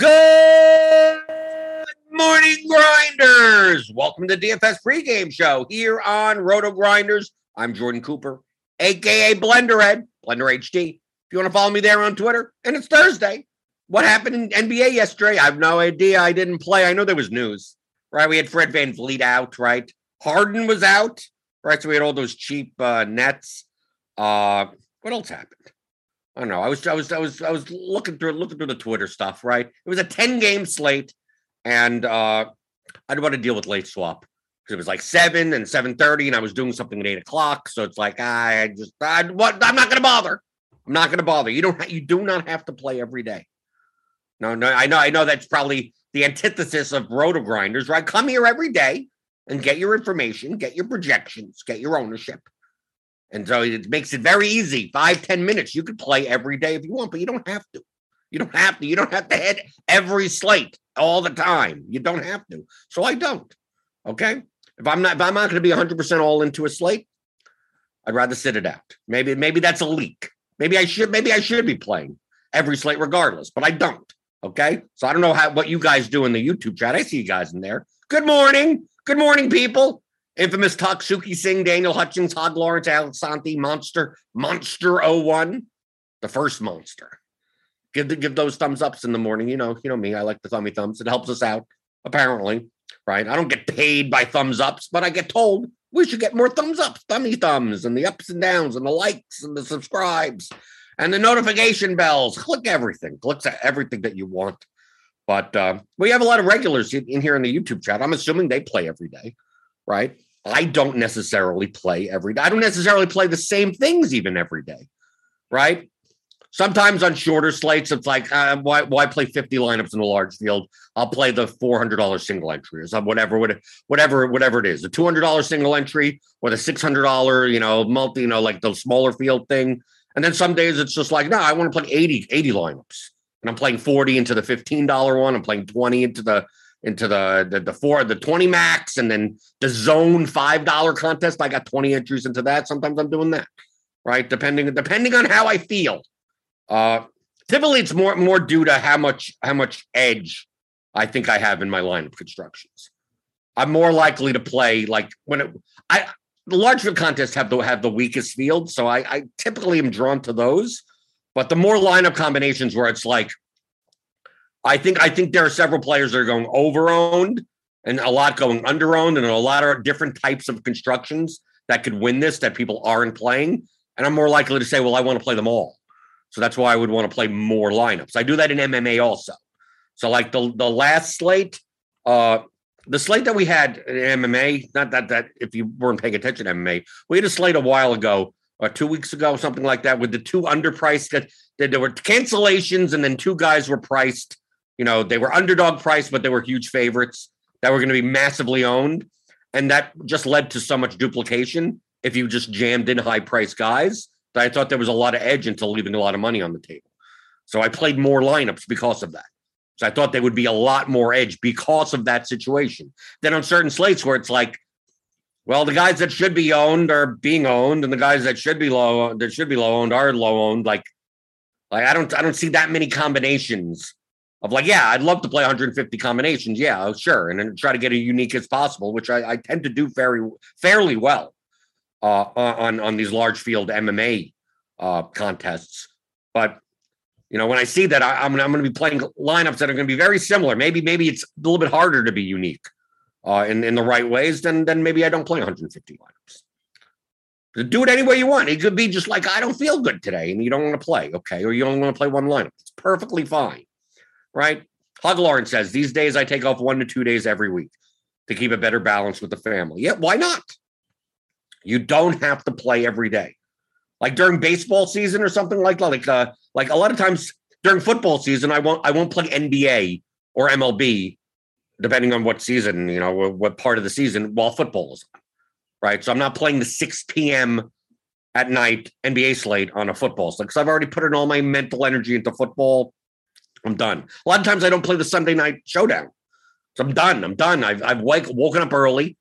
Good morning, grinders. Welcome to DFS pregame show here on Roto Grinders. I'm Jordan Cooper, aka Blenderhead, Blender HD. If you want to follow me there on Twitter, and it's Thursday. What happened in NBA yesterday? I have no idea. I didn't play. I know there was news, right? We had Fred Van VanVleet out, right? Harden was out, right? So we had all those cheap uh, nets. Uh, what else happened? I don't know. I was I was I was I was looking through looking through the Twitter stuff, right? It was a 10 game slate, and uh I didn't want to deal with late swap because it was like seven and 7:30, and I was doing something at eight o'clock. So it's like I just I what I'm not gonna bother. I'm not gonna bother. You don't you do not have to play every day. No, no, I know, I know that's probably the antithesis of roto grinders, right? Come here every day and get your information, get your projections, get your ownership. And so it makes it very easy. Five, ten minutes. You could play every day if you want, but you don't have to. You don't have to. You don't have to hit every slate all the time. You don't have to. So I don't. Okay. If I'm not if I'm not going to be 100 percent all into a slate, I'd rather sit it out. Maybe maybe that's a leak. Maybe I should maybe I should be playing every slate regardless, but I don't. Okay. So I don't know how what you guys do in the YouTube chat. I see you guys in there. Good morning. Good morning, people. Infamous Tuck, Suki Singh, Daniel Hutchins, Hog Lawrence, Alex Santi, Monster, Monster 01, the first monster. Give the, give those thumbs ups in the morning. You know, you know me. I like the thummy thumbs. It helps us out, apparently. Right. I don't get paid by thumbs ups, but I get told we should get more thumbs ups, thummy thumbs, and the ups and downs, and the likes and the subscribes and the notification bells. Click everything. Click everything that you want. But uh, we have a lot of regulars in here in the YouTube chat. I'm assuming they play every day, right? I don't necessarily play every day. I don't necessarily play the same things even every day, right? Sometimes on shorter slates, it's like, uh, why, why play 50 lineups in a large field? I'll play the $400 single entry or something, whatever, whatever, whatever it is, the $200 single entry or the $600, you know, multi, you know, like the smaller field thing. And then some days it's just like, no, I want to play 80, 80 lineups. And I'm playing 40 into the $15 one. I'm playing 20 into the into the the, the four the 20 max and then the zone five dollar contest. I got 20 entries into that. Sometimes I'm doing that, right? Depending depending on how I feel. Uh typically it's more more due to how much how much edge I think I have in my lineup constructions. I'm more likely to play like when it I the large field contests have the have the weakest field, so I, I typically am drawn to those. But the more lineup combinations where it's like I think I think there are several players that are going over owned and a lot going under owned and a lot of different types of constructions that could win this that people aren't playing. And I'm more likely to say, well, I want to play them all. So that's why I would want to play more lineups. I do that in MMA also. So like the the last slate, uh the slate that we had in MMA, not that that if you weren't paying attention to MMA, we had a slate a while ago or two weeks ago, something like that, with the two underpriced that, that there were cancellations and then two guys were priced you know, they were underdog price, but they were huge favorites that were going to be massively owned. And that just led to so much duplication if you just jammed in high price guys that I thought there was a lot of edge into leaving a lot of money on the table. So I played more lineups because of that. So I thought there would be a lot more edge because of that situation. Then on certain slates where it's like, well, the guys that should be owned are being owned, and the guys that should be low that should be low owned are low owned. Like, like I don't I don't see that many combinations of like, yeah, I'd love to play 150 combinations. Yeah, sure. And then try to get as unique as possible, which I, I tend to do very fairly well uh, on, on these large field MMA uh, contests. But you know, when I see that, I, am I'm, I'm going to be playing lineups that are going to be very similar. Maybe maybe it's a little bit harder to be unique uh, in in the right ways. Then then maybe I don't play 150 lineups. Do it any way you want. It could be just like I don't feel good today, and you don't want to play, okay, or you only want to play one lineup. It's perfectly fine right? Hug Lawrence says these days I take off one to two days every week to keep a better balance with the family. Yeah, why not? You don't have to play every day. Like during baseball season or something like that. Like uh, like a lot of times during football season, I won't I won't play NBA or MLB, depending on what season, you know, what part of the season while football is on. Right. So I'm not playing the 6 p.m. at night NBA slate on a football slate because I've already put in all my mental energy into football I'm done. A lot of times I don't play the Sunday night showdown. So I'm done. I'm done. I've, I've wake, woken up early,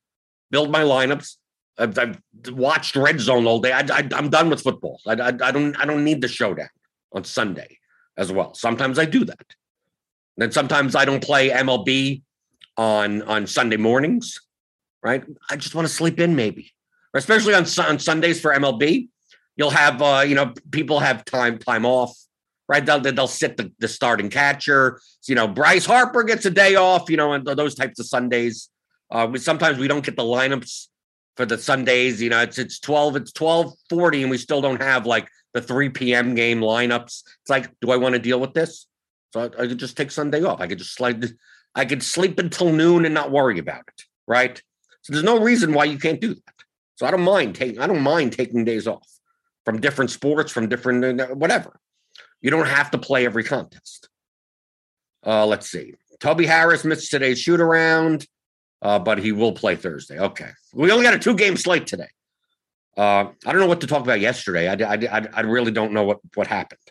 built my lineups. I've, I've watched Red Zone all day. I, am done with football. I, I, I, don't I don't need the showdown on Sunday as well. Sometimes I do that. then sometimes I don't play MLB on on Sunday mornings, right? I just want to sleep in maybe, or especially on on Sundays for MLB. You'll have uh, you know people have time time off, right? They'll they'll sit the, the starting catcher. So, you know, Bryce Harper gets a day off. You know, and those types of Sundays. Uh, we sometimes we don't get the lineups for the Sundays. You know, it's it's twelve it's twelve forty, and we still don't have like the three p.m. game lineups. It's like, do I want to deal with this? So I, I could just take Sunday off. I could just slide. I could sleep until noon and not worry about it. Right. So there's no reason why you can't do that. So I don't mind taking. I don't mind taking days off from different sports, from different uh, whatever. You don't have to play every contest. Uh, let's see. Toby Harris missed today's shoot around, uh, but he will play Thursday. Okay. We only got a two game slate today. Uh, I don't know what to talk about yesterday. I, I, I, really don't know what, what happened.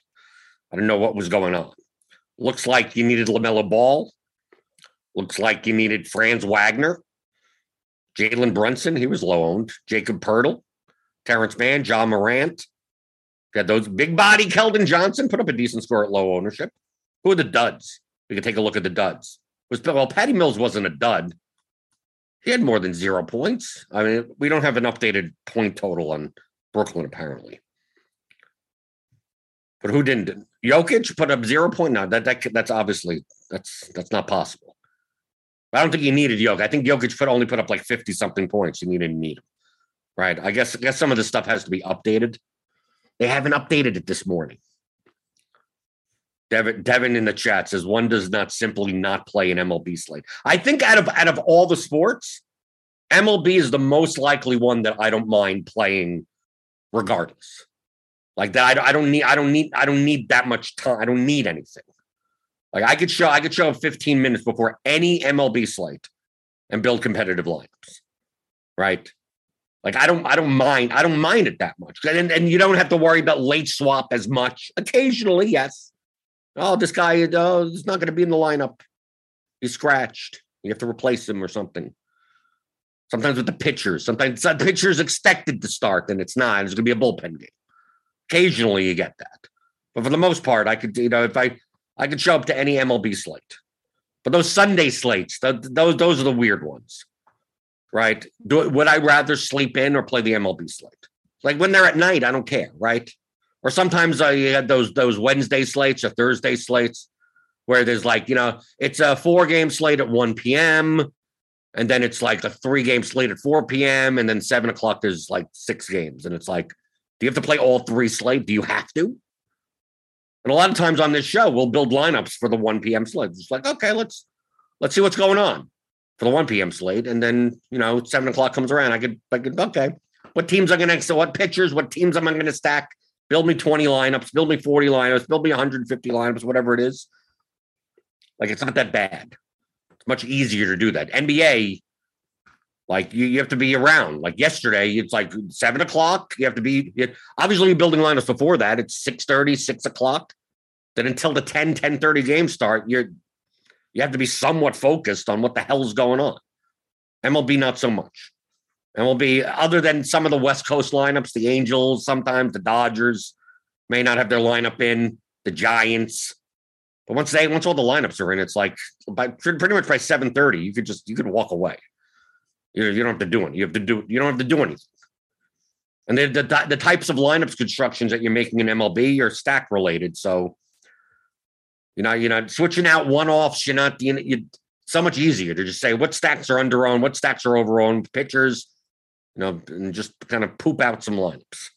I don't know what was going on. Looks like you needed LaMelo Ball. Looks like you needed Franz Wagner. Jalen Brunson, he was low owned. Jakob Poeltl, Terance Mann, Ja Morant. Got those big body Keldon Johnson put up a decent score at low ownership. Who are the duds? We can take a look at the duds. Was well, Patty Mills wasn't a dud. He had more than zero points. I mean, we don't have an updated point total on Brooklyn apparently. But who didn't? Jokic put up zero point. No, that, that that's obviously that's that's not possible. I don't think he needed Jokic. I think Jokic put only put up like fifty something points. You didn't need him, right? I guess I guess some of this stuff has to be updated. They haven't updated it this morning. Devin, Devin in the chat says one does not simply not play an MLB slate. I think out of out of all the sports, MLB is the most likely one that I don't mind playing, regardless. Like that, I, I don't need, I don't need, I don't need that much time. I don't need anything. Like I could show, I could show up 15 minutes before any MLB slate and build competitive lineups. Right. Like I don't, I don't mind, I don't mind it that much. And, and you don't have to worry about late swap as much. Occasionally, yes. Oh, this guy, oh, he's not going to be in the lineup. He's scratched. You have to replace him or something. Sometimes with the pitchers, sometimes the pitcher's expected to start, and it's not. It's going to be a bullpen game. Occasionally, you get that, but for the most part, I could, you know, if I, I could show up to any MLB slate. But those Sunday slates, the, those those are the weird ones, right? Do, would I rather sleep in or play the MLB slate? Like when they're at night, I don't care, right? Or sometimes I had those those Wednesday slates or Thursday slates where there's like, you know, it's a four game slate at 1 p.m. And then it's like a three game slate at 4 p.m. And then seven o'clock, there's like six games. And it's like, do you have to play all three slate? Do you have to? And a lot of times on this show, we'll build lineups for the 1 p.m. slate. It's like, okay, let's let's see what's going on for the 1 p.m. slate. And then, you know, seven o'clock comes around. I could, I could, okay. What teams I'm gonna so what pitchers, what teams am I gonna stack build me 20 lineups, build me 40 lineups, build me 150 lineups, whatever it is. Like it's not that bad. It's much easier to do that. NBA, like you, you have to be around. Like yesterday, it's like seven o'clock. You have to be obviously you're building lineups before that. It's 6 30, 6 o'clock. Then until the 10, 10 30 games start, you're you have to be somewhat focused on what the hell's going on. MLB, not so much be other than some of the West Coast lineups, the Angels, sometimes the Dodgers may not have their lineup in, the Giants. But once they once all the lineups are in, it's like by pretty much by 7:30, you could just you could walk away. You, you don't have to do it. You have to do you don't have to do anything. And the, the, the types of lineups constructions that you're making in MLB are stack related. So you know, you're not switching out one offs. You're not you, you so much easier to just say what stacks are under owned, what stacks are over owned, pitchers, you know, and just kind of poop out some lineups.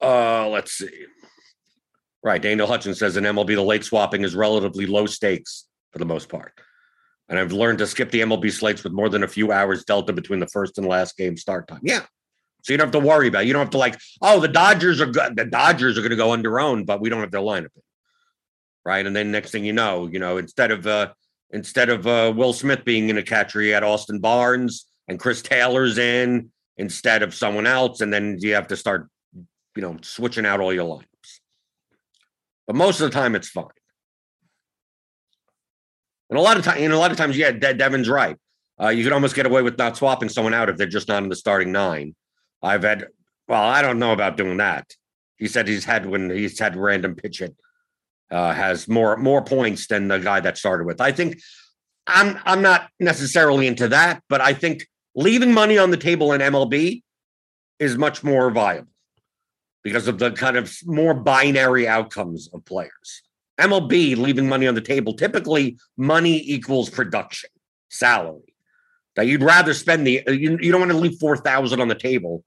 Uh, let's see. Right. Daniel Hutchins says in MLB, the late swapping is relatively low stakes for the most part. And I've learned to skip the MLB slates with more than a few hours delta between the first and last game start time. Yeah. So you don't have to worry about it. You don't have to like, oh, the Dodgers are good. The Dodgers are going to go under own, but we don't have their lineup. Right. And then next thing you know, you know, instead of uh instead of uh, Will Smith being in a catcher, you had Austin Barnes and Chris Taylor's in instead of someone else, and then you have to start, you know, switching out all your lineups. But most of the time, it's fine. And a lot of time, and a lot of times, yeah, De- Devin's right. Uh, you can almost get away with not swapping someone out if they're just not in the starting nine. I've had, well, I don't know about doing that. He said he's had when he's had random pitch hit uh, has more more points than the guy that started with. I think I'm I'm not necessarily into that, but I think leaving money on the table in MLB is much more viable because of the kind of more binary outcomes of players. MLB leaving money on the table, typically money equals production, salary. That you'd rather spend the you, you don't want to leave four thousand on the table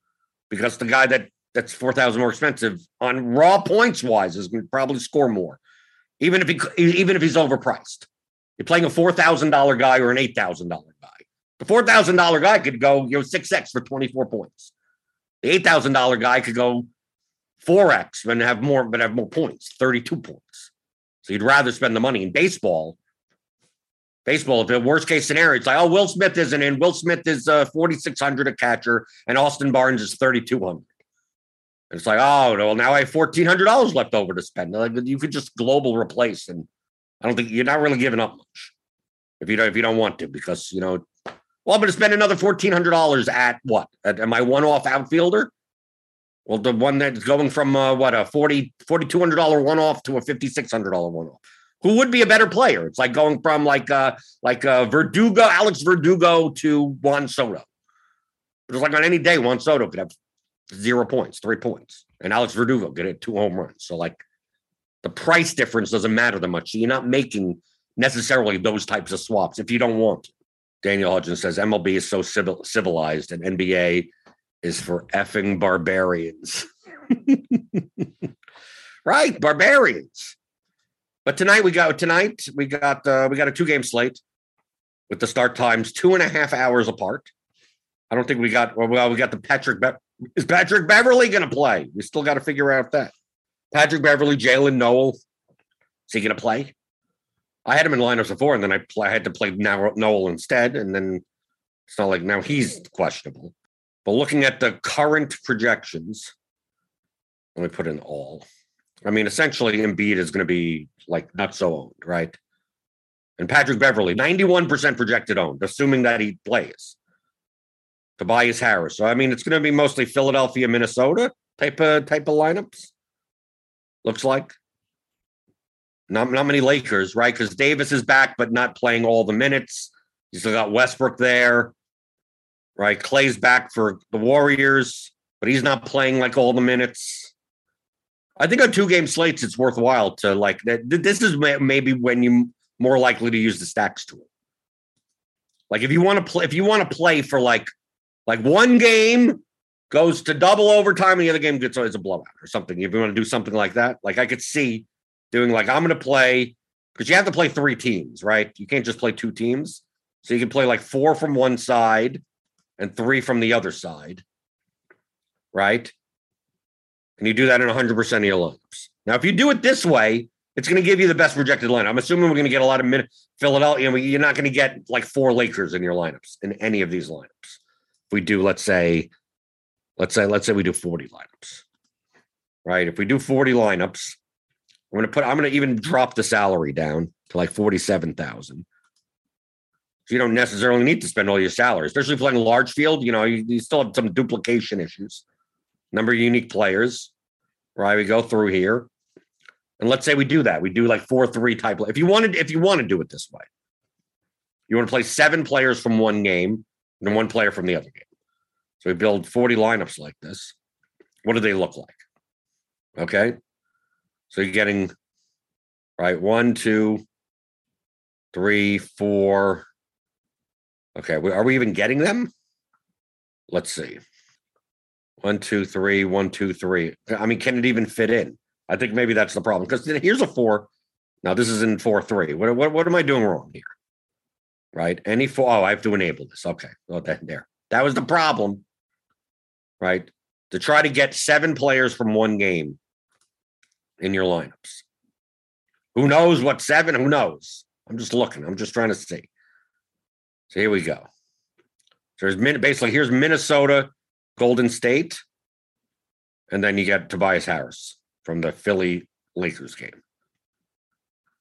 because the guy that that's four thousand more expensive on raw points wise is going to probably score more, even if he even if he's overpriced. You're playing a four thousand dollar guy or an eight thousand dollar guy. The four thousand dollar guy could go you know six x for twenty four points. The eight thousand dollar guy could go four x and have more but have more points, thirty two points. So you'd rather spend the money in baseball. Baseball, If the worst case scenario, it's like, oh, Will Smith isn't in. Will Smith is uh, 4,600 a catcher, and Austin Barnes is 3,200. And it's like, oh, well, now I have $1,400 left over to spend. Like, you could just global replace. And I don't think you're not really giving up much if you don't, if you don't want to, because, you know, well, I'm going to spend another $1,400 at what? At, my one off outfielder? Well, the one that's going from uh, what a 40 $4,200 one off to a $5,600 one off. Who would be a better player? It's like going from like uh like uh Verdugo, Alex Verdugo to Juan Soto. It's like on any day, Juan Soto could have zero points, three points, and Alex Verdugo could hit two home runs. So like the price difference doesn't matter that much. So you're not making necessarily those types of swaps if you don't want to. Daniel Hutchins says MLB is so civil, civilized and NBA is for effing barbarians. right, barbarians. But tonight we got tonight we got uh, we got a two game slate with the start times two and a half hours apart. I don't think we got well we got the Patrick Be- is Patrick Beverley going to play? We still got to figure out that Patrick Beverley, Jaylen Nowell, is he going to play? I had him in lineups before, and then I, I had to play now Nowell instead, and then it's not like now he's questionable. But looking at the current projections, let me put in all. I mean, essentially, Embiid is going to be like not so owned, right? And Patrick Beverley, 91% projected owned, assuming that he plays. Tobias Harris. So I mean, it's going to be mostly Philadelphia, Minnesota type of type of lineups. Looks like not not many Lakers, right? Because Davis is back, but not playing all the minutes. You still got Westbrook there right? Klay's back for the Warriors, but he's not playing like all the minutes. I think on two game slates, it's worthwhile to like that. this is maybe when you more likely to use the stacks tool. Like if you want to play, if you want to play for like like one game goes to double overtime and the other game gets always a blowout or something. If you want to do something like that, like I could see doing like I'm going to play because you have to play three teams, right? You can't just play two teams. So you can play like four from one side and three from the other side, right? And you do that in 100% of your lineups. Now, if you do it this way, it's going to give you the best projected line. I'm assuming we're going to get a lot of mid Philadelphia. You're not going to get like four Lakers in your lineups in any of these lineups. If we do, let's say, let's say, let's say we do 40 lineups, right? If we do 40 lineups, I'm going to put, I'm going to even drop the salary down to like 47,000 you don't necessarily need to spend all your salary, especially playing a large field. You know, you, you still have some duplication issues. Number of unique players, right? We go through here, and let's say we do that. We do like four three type. If you wanted, if you want to do it this way, you want to play seven players from one game and one player from the other game. So we build forty lineups like this. What do they look like? Okay, so you're getting right one, two, three, four Okay, are we even getting them? Let's see. One, two, three, one, two, three. I mean, can it even fit in? I think maybe that's the problem. Because here's a four. Now this is in four three. What, what what am I doing wrong here? Right? Any four. Oh, I have to enable this. Okay. Oh, that there. That was the problem. Right? To try to get seven players from one game in your lineups. Who knows what seven? Who knows? I'm just looking. I'm just trying to see. So here we go. So there's basically here's Minnesota, Golden State, and then you get Tobias Harris from the Philly Lakers game.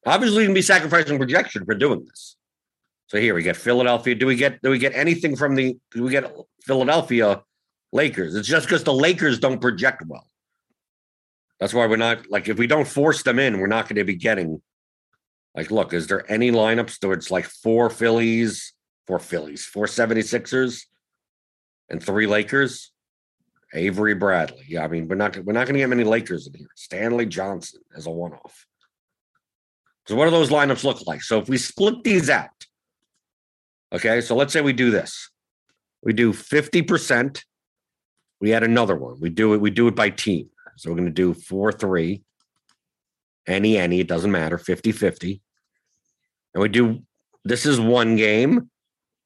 Obviously, you can be sacrificing projection for doing this. So here we get Philadelphia. Do we get do we get anything from the do we get Philadelphia Lakers? It's just because the Lakers don't project well. That's why we're not like if we don't force them in, we're not going to be getting like look, is there any lineups where it's like four Phillies, four Phillies, four 76ers, and three Lakers? Avery Bradley. Yeah, I mean, we're not we're not going to get many Lakers in here. Stanley Johnson as a one-off. So what do those lineups look like? So if we split these out, okay, so let's say we do this. We do 50%. We add another one. We do it, we do it by team. So we're going to do 4-3. Any, any, it doesn't matter, 50-50. And we do this is one game,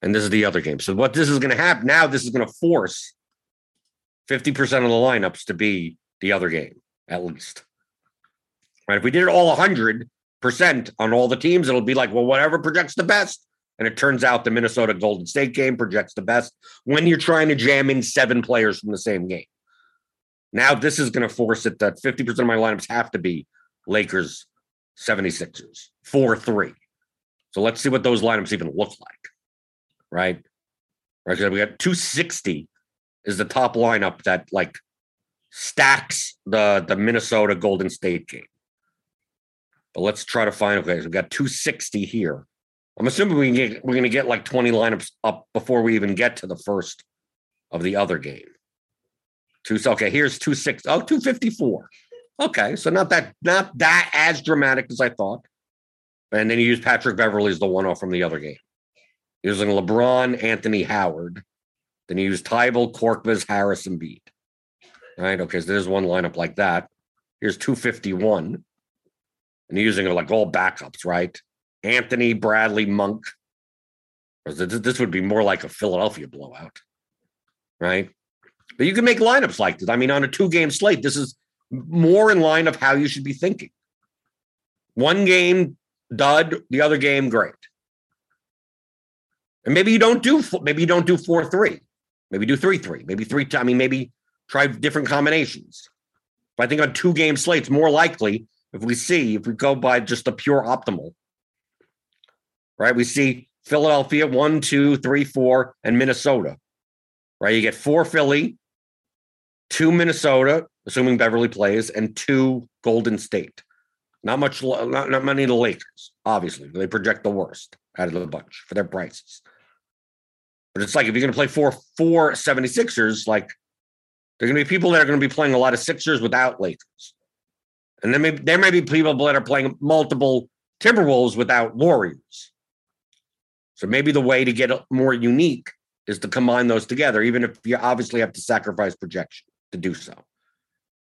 and this is the other game. So what this is going to happen now, this is going to force 50% of the lineups to be the other game, at least. Right. If we did it all 100, percent on all the teams. It'll be like, well, whatever projects the best. And it turns out the Minnesota Golden State game projects the best when you're trying to jam in seven players from the same game. Now, this is going to force it that 50% of my lineups have to be Lakers, 76ers, 4 3. So let's see what those lineups even look like. Right. Right. So we got 260 is the top lineup that like stacks the the Minnesota Golden State game. But let's try to find. Okay, so we've got 260 here. I'm assuming we get, we're going to get like 20 lineups up before we even get to the first of the other game. Two. Okay, here's 260. Oh, 254. Okay, so not that not that as dramatic as I thought. And then you use Patrick Beverley as the one off from the other game. Using LeBron, Anthony Howard. Then you use Thybulle, Korkmaz, Harris, and. All right. Okay. So there's one lineup like that. Here's 251 and using like all backups, right? Anthony, Bradley, Monk. This would be more like a Philadelphia blowout, right? But you can make lineups like this. I mean, on a two game slate, this is more in line of how you should be thinking. One game, dud, the other game, great. And maybe you don't do maybe you don't do four three, maybe do three three, maybe three. I mean, maybe try different combinations. But I think on two game slates, more likely if we see, if we go by just the pure optimal, right? We see Philadelphia one, two, three, four, and Minnesota, right? You get four Philly, two Minnesota, assuming Beverley plays, and two Golden State. Not much, not, not many of the Lakers, obviously. They project the worst out of the bunch for their prices. But it's like if you're going to play four, four 76ers, like there are going to be people that are going to be playing a lot of Sixers without Lakers. And then there may be people that are playing multiple Timberwolves without Warriors. So maybe the way to get more unique is to combine those together, even if you obviously have to sacrifice projection to do so.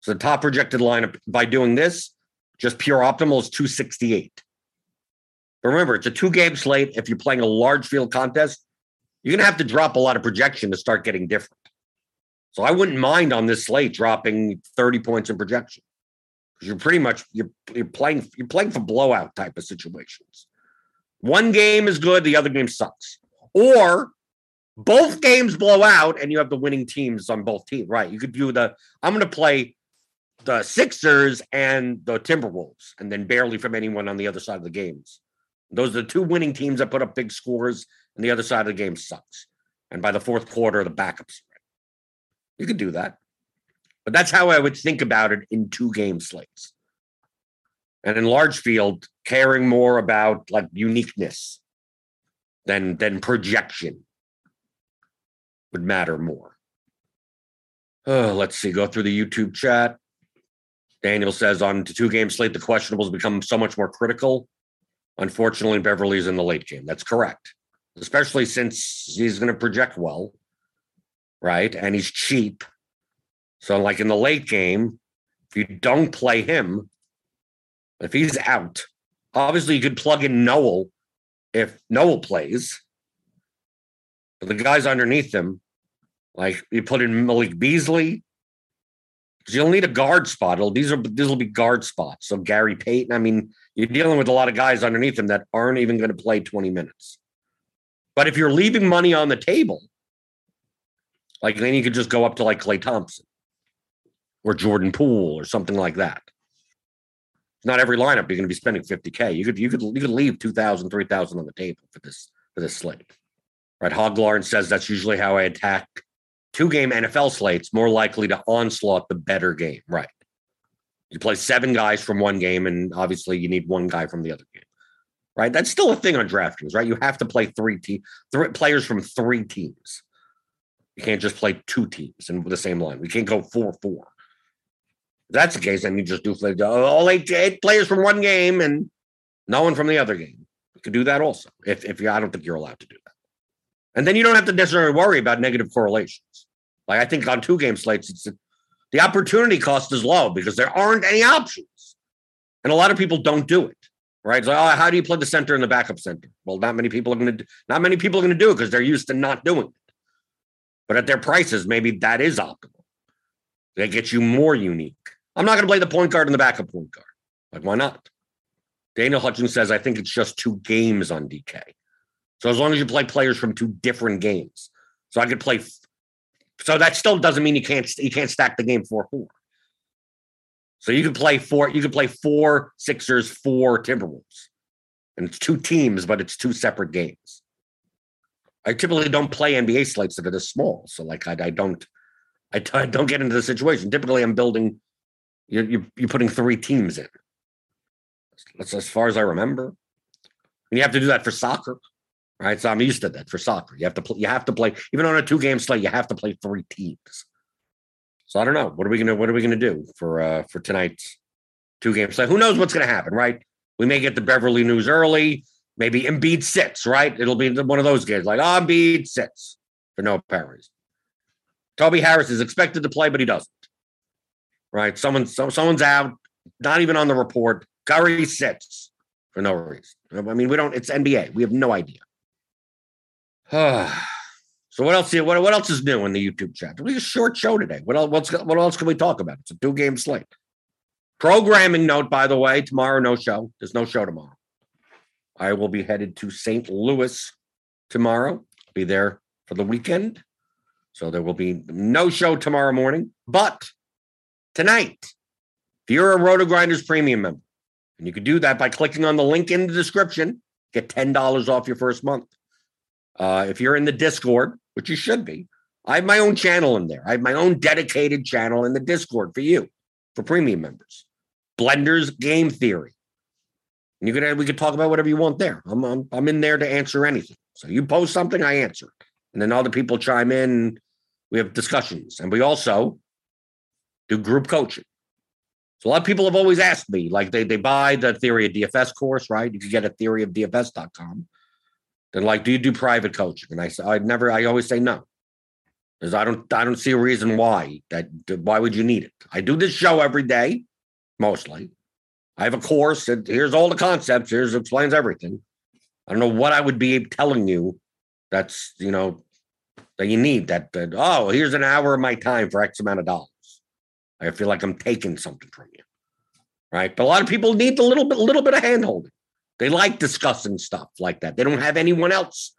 So the top projected lineup by doing this, just pure optimal is 268. But remember, it's a two game slate. If you're playing a large field contest, you're going to have to drop a lot of projection to start getting different. So I wouldn't mind on this slate dropping 30 points in projection because you're pretty much you're you're playing you're playing for blowout type of situations. One game is good, the other game sucks. Or both games blow out and you have the winning teams on both teams. Right. You could do the I'm gonna play the Sixers and the Timberwolves, and then barely from anyone on the other side of the games. Those are the two winning teams that put up big scores, and the other side of the game sucks. And by the fourth quarter, the backups. You could do that. But that's how I would think about it in two game slates. And in large field, caring more about like uniqueness than than projection would matter more. Oh, let's see. Go through the YouTube chat. Daniel says on two game slate, the questionables become so much more critical. Unfortunately, Beverley's in the late game. That's correct, especially since he's going to project well, right? And he's cheap. So, like in the late game, if you don't play him, if he's out, obviously you could plug in Nowell if Nowell plays. But the guys underneath him, like you put in Malik Beasley, you'll need a guard spot. It'll, these are these will be guard spots. So Gary Payton. I mean, you're dealing with a lot of guys underneath him that aren't even going to play 20 minutes. But if you're leaving money on the table, like then you could just go up to like Klay Thompson or Jordan Poole or something like that. Not every lineup you're going to be spending 50k. You could you could you could leave 2,000, 3,000 on the table for this for this slate. Right? Hog Lawrence says that's usually how I attack two game NFL slates, more likely to onslaught the better game. Right. You play seven guys from one game, and obviously you need one guy from the other game. Right? That's still a thing on DraftKings, right? You have to play three te- players from three teams. You can't just play two teams in the same line. We can't go four four. If that's the case, then you just do all eight, eight players from one game and no one from the other game. You could do that also. If if you, I don't think you're allowed to do that. And then you don't have to necessarily worry about negative correlations. Like I think on two game slates, it's the opportunity cost is low because there aren't any options, and a lot of people don't do it. Right? It's like, oh, how do you play the center and the backup center? Well, not many people are going to. Not many people are to do it because they're used to not doing it. But at their prices, maybe that is optimal. That gets you more unique. I'm not going to play the point guard and the backup point guard. Like, why not? Daniel Hutchins says, I think it's just two games on DK. So as long as you play players from two different games. So I could play. So that still doesn't mean you can't you can't stack the game four four. So you could play four. You could play four Sixers, four Timberwolves, and it's two teams, but it's two separate games. I typically don't play NBA slates that are this small, so like I, I don't, I, I don't get into the situation. Typically, I'm building. You're, you're, you're putting three teams in. That's as far as I remember. And you have to do that for soccer, right? So I'm used to that for soccer. You have to play. You have to play even on a two game slate. You have to play three teams. So I don't know. What are we gonna What are we gonna do for uh for tonight's two game slate? Who knows what's gonna happen, right? We may get the Beverley news early. Maybe Embiid sits, right? It'll be one of those games like, oh, Embiid sits for no apparent reason. Toby Harris is expected to play, but he doesn't. Right? Someone, so, someone's out, not even on the report. Curry sits for no reason. I mean, we don't, it's NBA. We have no idea. so what else? What, what else is new in the YouTube chat? We a short show today. What else? What's, what else can we talk about? It's a two game slate. Programming note, by the way, tomorrow no show. There's no show tomorrow. I will be headed to St. Louis tomorrow. Be there for the weekend. So there will be no show tomorrow morning. But tonight, if you're a Roto Grinders premium member, and you can do that by clicking on the link in the description, get $10 off your first month. Uh, if you're in the Discord, which you should be, I have my own channel in there. I have my own dedicated channel in the Discord for you, for premium members. Blenders Game Theory. And you could we could talk about whatever you want there. I'm, I'm I'm in there to answer anything. So you post something, I answer and then other people chime in. We have discussions, and we also do group coaching. So a lot of people have always asked me, like they they buy the theory of DFS course, right? You can get a theory of DFS.com. They're like, do you do private coaching? And I say, I never, I always say no. Because I don't I don't see a reason why that why would you need it? I do this show every day, mostly. I have a course. And here's all the concepts. Here's explains everything. I don't know what I would be telling you. That's you know that you need. That, that oh, here's an hour of my time for X amount of dollars. I feel like I'm taking something from you, right? But a lot of people need a little bit, little bit of handholding. They like discussing stuff like that. They don't have anyone else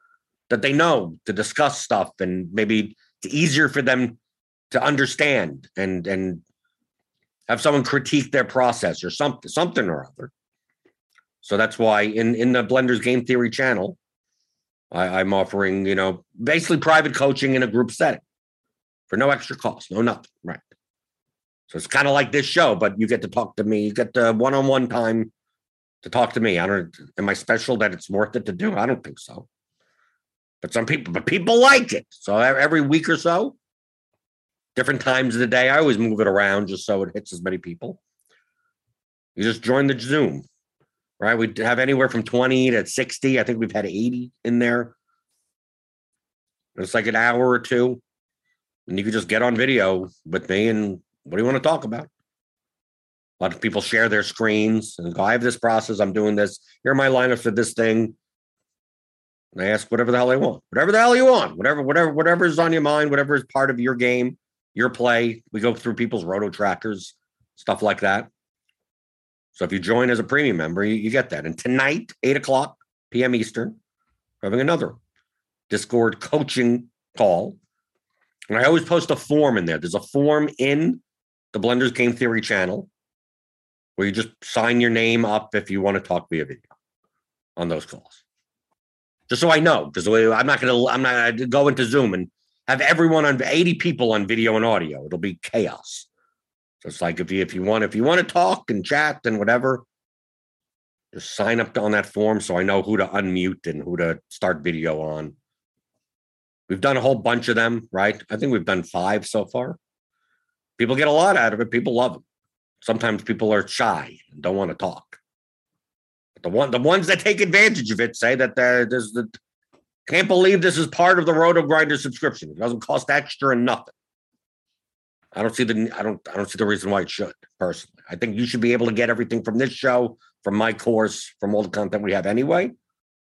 that they know to discuss stuff, and maybe it's easier for them to understand and and have someone critique their process or something, something or other. So that's why in in the Blenders Game Theory channel, I, I'm offering you know basically private coaching in a group setting for no extra cost, no nothing, right? So it's kind of like this show, but you get to talk to me. You get the one-on-one time to talk to me. I don't. Am I special that it's worth it to do? I don't think so. But some people, but people like it. So every week or so, different times of the day. I always move it around just so it hits as many people. You just join the Zoom, right? We have anywhere from 20 to 60. I think we've had 80 in there. It's like an hour or two. And you can just get on video with me and what do you want to talk about? A lot of people share their screens and go, I have this process, I'm doing this. Here are my lineups for this thing. And I ask whatever the hell they want. Whatever the hell you want. Whatever, whatever, whatever is on your mind, whatever is part of your game your play. We go through people's roto trackers, stuff like that. So if you join as a premium member, you, you get that. And tonight, 8 o'clock p.m. Eastern, we're having another Discord coaching call. And I always post a form in there. There's a form in the Blenders Game Theory channel where you just sign your name up if you want to talk via video on those calls. Just so I know, because I'm not gonna I'm not gonna go into Zoom and have everyone on 80 people on video and audio. It'll be chaos. So it's like if you if you want if you want to talk and chat and whatever, just sign up on that form so I know who to unmute and who to start video on. We've done a whole bunch of them, right? I think we've done five so far. People get a lot out of it. People love them. Sometimes people are shy and don't want to talk. But the one the ones that take advantage of it say that there's the can't believe this is part of the Roto Grinder subscription. It doesn't cost extra and nothing. I don't see the I don't I don't see the reason why it should personally. I think you should be able to get everything from this show, from my course, from all the content we have anyway.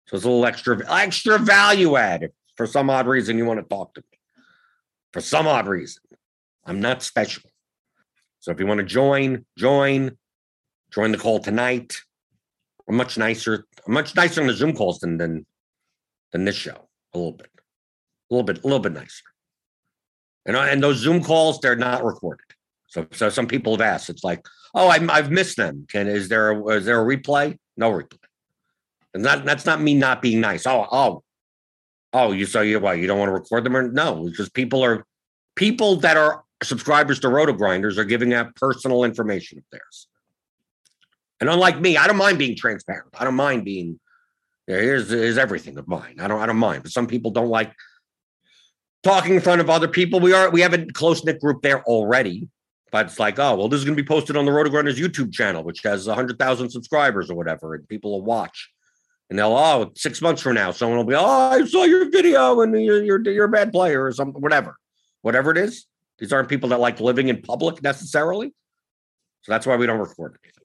So it's a little extra extra value add for some odd reason you want to talk to me. For some odd reason. I'm not special. So if you want to join, join, join the call tonight. I'm much nicer. Much nicer on the Zoom calls than than than this show. A little bit. A little bit, a little bit nicer. And, uh, and those Zoom calls, they're not recorded. So, so some people have asked. It's like, oh, I, have missed them. Can is there a, is there a replay? No replay. And that that's not me not being nice. Oh, oh, oh, you so you what? You don't want to record them or no? Because people are people that are subscribers to Roto Grinders are giving out personal information of theirs. And unlike me, I don't mind being transparent. I don't mind being here's here's everything of mine. I don't I don't mind. But some people don't like talking in front of other people. We are we have a close knit group there already, but it's like, oh well, this is going to be posted on the Roto Grinders YouTube channel, which has hundred thousand subscribers or whatever, and people will watch. And they'll oh six months from now, someone will be oh I saw your video and you're you're, you're a bad player or something whatever whatever it is. These aren't people that like living in public necessarily, so that's why we don't record anything.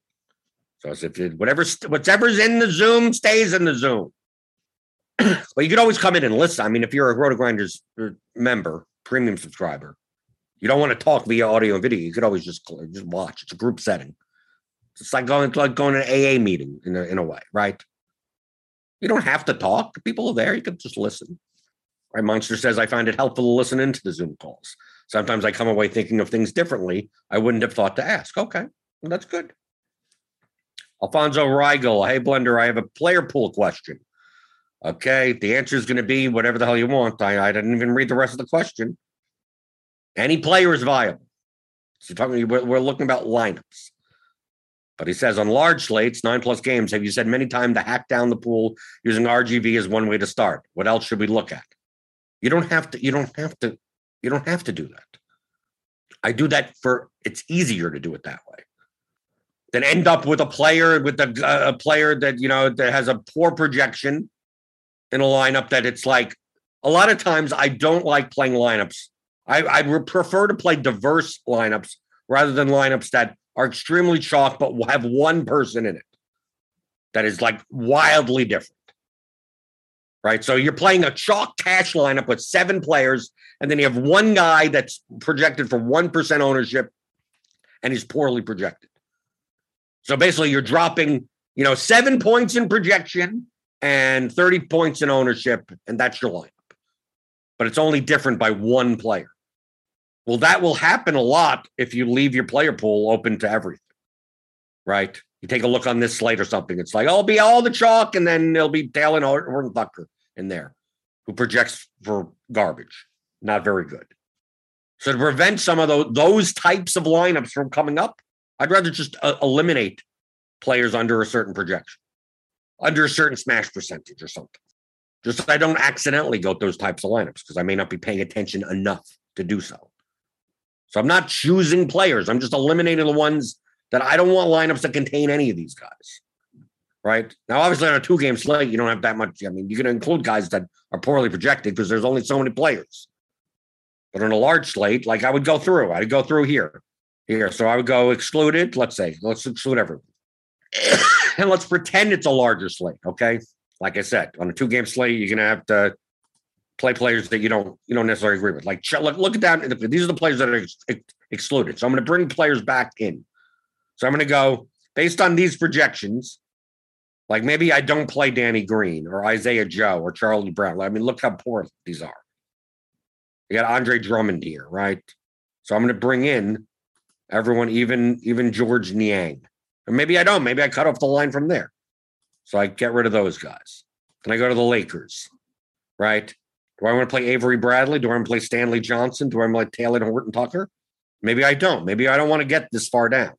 So if it, whatever whatever's in the Zoom stays in the Zoom. But you could always come in and listen. I mean, if you're a Roto Grinders uh, member, premium subscriber, you don't want to talk via audio and video. You could always just just watch. It's a group setting. It's like going like going to an AA meeting in a, in a way, right? You don't have to talk. People are there. You can just listen. Right? Monster says I find it helpful to listen into the Zoom calls. Sometimes I come away thinking of things differently. I wouldn't have thought to ask. Okay, well, that's good. Alfonso Rigel, hey Blender, I have a player pool question. Okay, the answer is going to be whatever the hell you want. I, I didn't even read the rest of the question. Any player is viable. So talking, we're, we're looking about lineups. But he says on large slates, nine plus games, have you said many times to hack down the pool using RGV is one way to start? What else should we look at? You don't have to. You don't have to. You don't have to do that. I do that for. It's easier to do it that way than end up with a player with a, a player that you know that has a poor projection in a lineup that it's like a lot of times I don't like playing lineups. I, I would prefer to play diverse lineups rather than lineups that are extremely chalk but will have one person in it that is like wildly different. Right. So you're playing a chalk cash lineup with seven players, and then you have one guy that's projected for 1% ownership and he's poorly projected. So basically, you're dropping, you know, seven points in projection and 30 points in ownership, and that's your lineup. But it's only different by one player. Well, that will happen a lot if you leave your player pool open to everything, right? You take a look on this slate or something. It's like, oh, it'll be all the chalk, and then there'll be Dalen Hornbucker in there who projects for garbage. Not very good. So to prevent some of those, those types of lineups from coming up, I'd rather just uh, eliminate players under a certain projection under a certain smash percentage or something. Just so I don't accidentally go those types of lineups because I may not be paying attention enough to do so. So I'm not choosing players. I'm just eliminating the ones that I don't want lineups that contain any of these guys. Right now, obviously on a two game slate, you don't have that much. I mean, you can include guys that are poorly projected because there's only so many players. But on a large slate, like I would go through, I'd go through here, here. So I would go excluded. Let's say, let's exclude everyone. and let's pretend it's a larger slate. Okay, like I said, on a two game slate, you're gonna have to play players that you don't you don't necessarily agree with. Like look, look at that. These are the players that are ex- excluded. So I'm going to bring players back in. So I'm going to go based on these projections. Like maybe I don't play Danny Green or Isaiah Joe or Charlie Brown. I mean, look how poor these are. You got Andre Drummond here, right? So I'm going to bring in everyone, even even Georges Niang. Or maybe I don't. Maybe I cut off the line from there. So I get rid of those guys. Then I go to the Lakers, right? Do I want to play Avery Bradley? Do I want to play Stanley Johnson? Do I want to play Talen Horton Tucker? Maybe I don't. Maybe I don't want to get this far down.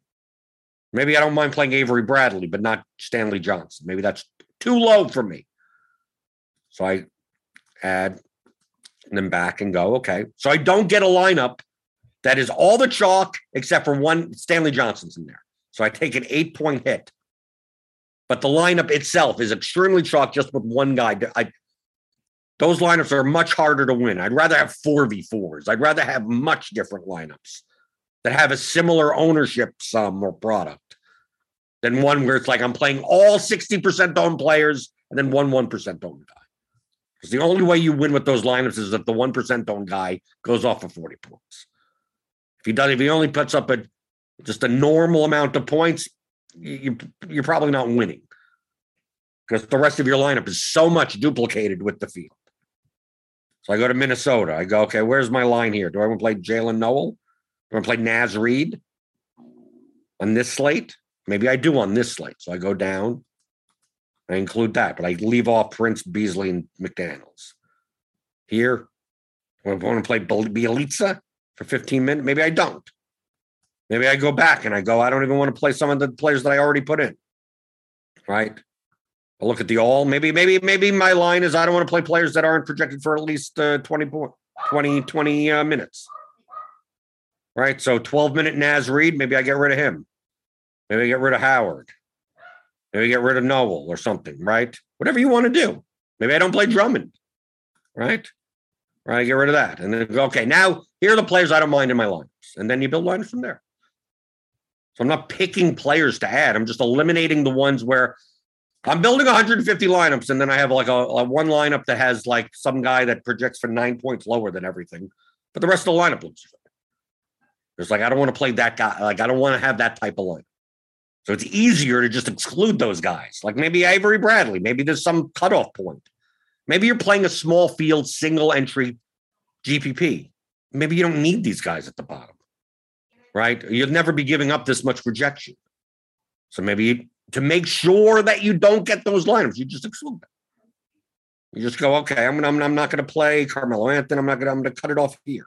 Maybe I don't mind playing Avery Bradley, but not Stanley Johnson. Maybe that's too low for me. So I add them back and go, okay. So I don't get a lineup that is all the chalk except for one Stanley Johnson's in there. So I take an eight point hit. But the lineup itself is extremely chalk just with one guy. I, those lineups are much harder to win. I'd rather have 4v4s. I'd rather have much different lineups that have a similar ownership sum or product than one where it's like I'm playing all 60% owned players and then one 1% owned guy. Because the only way you win with those lineups is if the 1% owned guy goes off for 40 points. If he does, if he only puts up a just a normal amount of points, you, you're probably not winning because the rest of your lineup is so much duplicated with the field. So I go to Minnesota. I go, okay, where's my line here? Do I want to play Jaylen Nowell? Do I want to play Naz Reid on this slate? Maybe I do on this slate. So I go down. I include that, but I leave off Prince, Beasley, and McDaniels. Here, I want to play Bjelica for 15 minutes. Maybe I don't. Maybe I go back and I go, I don't even want to play some of the players that I already put in. Right. I look at the all. Maybe, maybe, maybe my line is I don't want to play players that aren't projected for at least uh, 20, 20, 20 uh, minutes. Right. So 12 minute Naz Reid, maybe I get rid of him. Maybe get rid of Howard. Maybe get rid of Nowell or something, right? Whatever you want to do. Maybe I don't play Drummond, right? Right, get rid of that. And then okay, now here are the players I don't mind in my lineups. And then you build lineups from there. So I'm not picking players to add. I'm just eliminating the ones where I'm building 150 lineups, and then I have like a, a, one lineup that has like some guy that projects for nine points lower than everything, but the rest of the lineup looks. It's like I don't want to play that guy. Like I don't want to have that type of lineup. So it's easier to just exclude those guys. Like maybe Avery Bradley. Maybe there's some cutoff point. Maybe you're playing a small field single entry GPP. Maybe you don't need these guys at the bottom, right? You'll never be giving up this much rejection. So maybe to make sure that you don't get those lineups, you just exclude them. You just go, okay, I'm, I'm, I'm not going to play Carmelo Anthony. I'm not going to, I'm going to cut it off here.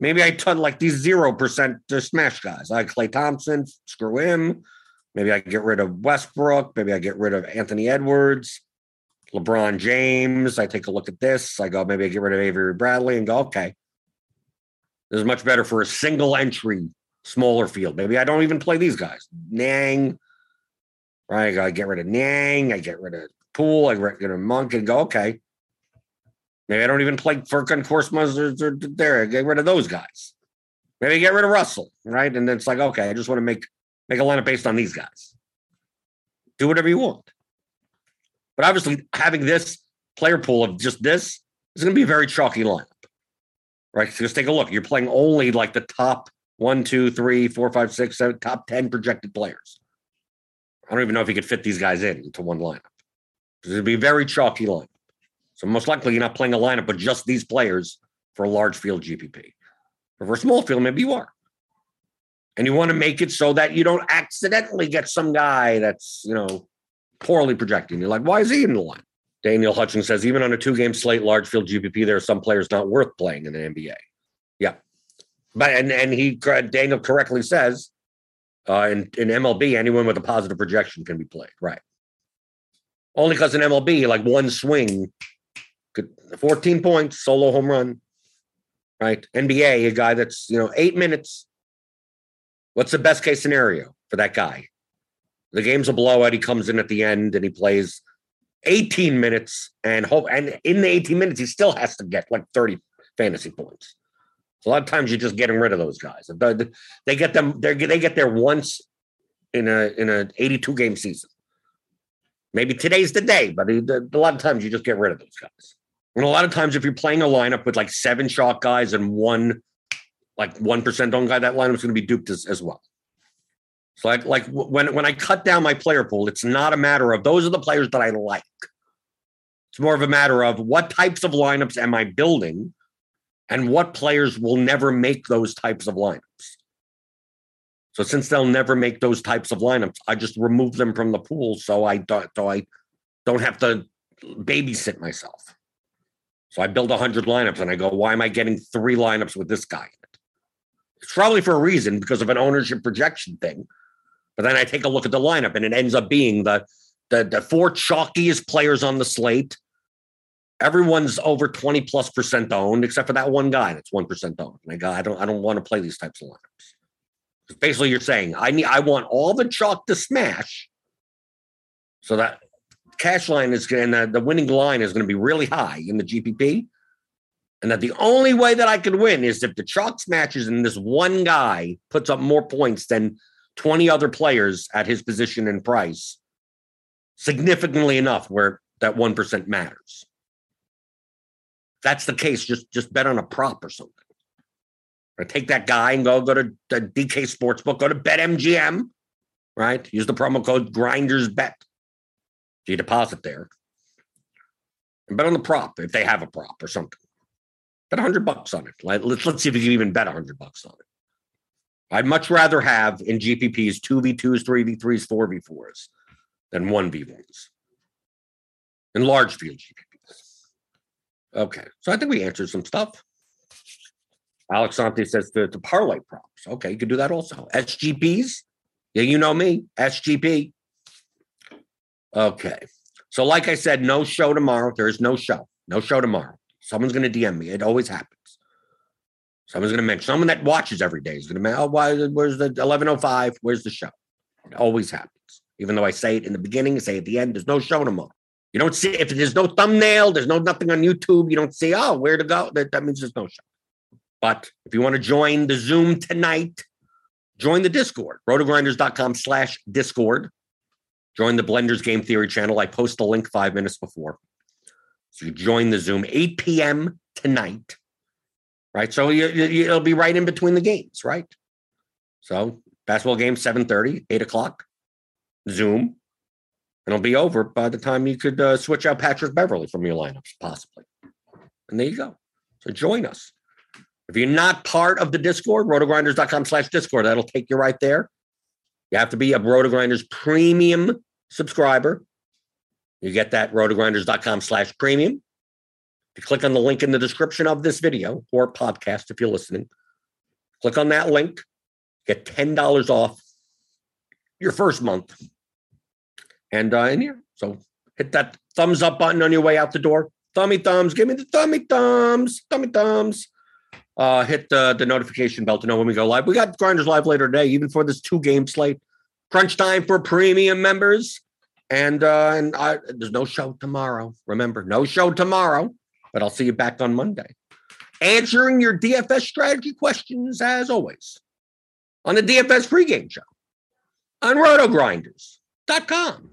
Maybe I turn like these 0% to smash guys. I Klay Thompson, screw him. Maybe I get rid of Westbrook. Maybe I get rid of Anthony Edwards, LeBron James. I take a look at this. I go, maybe I get rid of Avery Bradley and go, okay, this is much better for a single entry, smaller field. Maybe I don't even play these guys. Niang, right? I get rid of Niang. I get rid of Poole. I get rid of Monk and go, okay. Maybe I don't even play Furkan Korkmaz or, or there. I get rid of those guys. Maybe I get rid of Russell, right? And then it's like, okay, I just want to make make a lineup based on these guys. Do whatever you want. But obviously, having this player pool of just this is going to be a very chalky lineup, right? So just take a look. You're playing only like the top one, two, three, four, five, six, seven, top 10 projected players. I don't even know if you could fit these guys in into one lineup. It'd be a very chalky lineup. So most likely you're not playing a lineup with just these players for a large field GPP. But for a small field, maybe you are. And you want to make it so that you don't accidentally get some guy that's, you know, poorly projecting. You're like, why is he in the line? Daniel Hutchins says, even on a two game slate, large field GPP, there are some players not worth playing in the NBA. Yeah. But, and, and he, Daniel correctly says, uh, in, in MLB, anyone with a positive projection can be played. Right. Only because in MLB, like one swing, could 14 points, solo home run. Right. NBA, a guy that's, you know, eight minutes. What's the best case scenario for that guy? The game's a blowout. He comes in at the end and he plays 18 minutes and hope and in the 18 minutes he still has to get like 30 fantasy points. A lot of times you're just getting rid of those guys. They get them. They they get there once in a in a 82 game season. Maybe today's the day, but a lot of times you just get rid of those guys. And a lot of times, if you're playing a lineup with like seven shot guys and one like one percent on guy, that lineup is going to be duped as, as well. So like like when when I cut down my player pool, it's not a matter of those are the players that I like. It's more of a matter of what types of lineups am I building and what players will never make those types of lineups. So since they'll never make those types of lineups, I just remove them from the pool so I don't so I don't have to babysit myself. So I build 100 lineups and I go, why am I getting three lineups with this guy? Probably for a reason because of an ownership projection thing. But then I take a look at the lineup and it ends up being the the, the four chalkiest players on the slate. Everyone's over 20 plus percent owned, except for that one guy that's one percent owned. Like I don't I don't want to play these types of lineups. Basically, you're saying I need I want all the chalk to smash so that cash line is going to the winning line is going to be really high in the GPP. And that the only way that I can win is if the chalk smashes and this one guy puts up more points than 20 other players at his position and price significantly enough where that 1% matters. that's the case, just just bet on a prop or something. Or take that guy and go go to uh, the DK Sportsbook, go to BetMGM, right? Use the promo code Grinders Bet. You deposit there. And bet on the prop if they have a prop or something. Bet 100 bucks on it. Let's, let's see if you can even bet 100 bucks on it. I'd much rather have in GPPs 2v2s, 3v3s, 4v4s than 1v1s in large field GPPs. Okay, so I think we answered some stuff. Alex Sante says the, the parlay props. Okay, you can do that also. SGPs. Yeah, you know me. SGP. Okay. So, like I said, no show tomorrow. There is no show. No show tomorrow. Someone's going to DM me. It always happens. Someone's going to mention someone that watches every day is going to mention, oh, why, where's the 1105? Where's the show? It always happens. Even though I say it in the beginning, I say at the end, there's no show tomorrow. You don't see, if there's no thumbnail, there's no nothing on YouTube, you don't see, oh, where to go. That, that means there's no show. But if you want to join the Zoom tonight, join the Discord, rotogrinders.com slash Discord. Join the Blenders Game Theory channel. I post the link five minutes before. So you join the Zoom 8 p.m. tonight right? So you, you, it'll be right in between the games, right? So basketball game 7:30, 8 o'clock, Zoom, and it'll be over by the time you could uh, switch out Patrick Beverley from your lineups, possibly. And there you go. So join us. If you're not part of the Discord, rotogrinders.com slash Discord, that'll take you right there. You have to be a Rotogrinders premium subscriber. You get that rotogrinders.com slash premium. You click on the link in the description of this video or podcast, if you're listening, click on that link, get $10 off your first month. And uh, in here, so hit that thumbs up button on your way out the door. Thummy thumbs, give me the thummy thumbs, thummy thumbs. Uh, hit the, the notification bell to know when we go live. We got Grinders live later today, even for this two game slate. Crunch time for premium members. And uh, and I, there's no show tomorrow. Remember, no show tomorrow but I'll see you back on Monday. Answering your DFS strategy questions as always on the DFS pregame show on rotogrinders.com.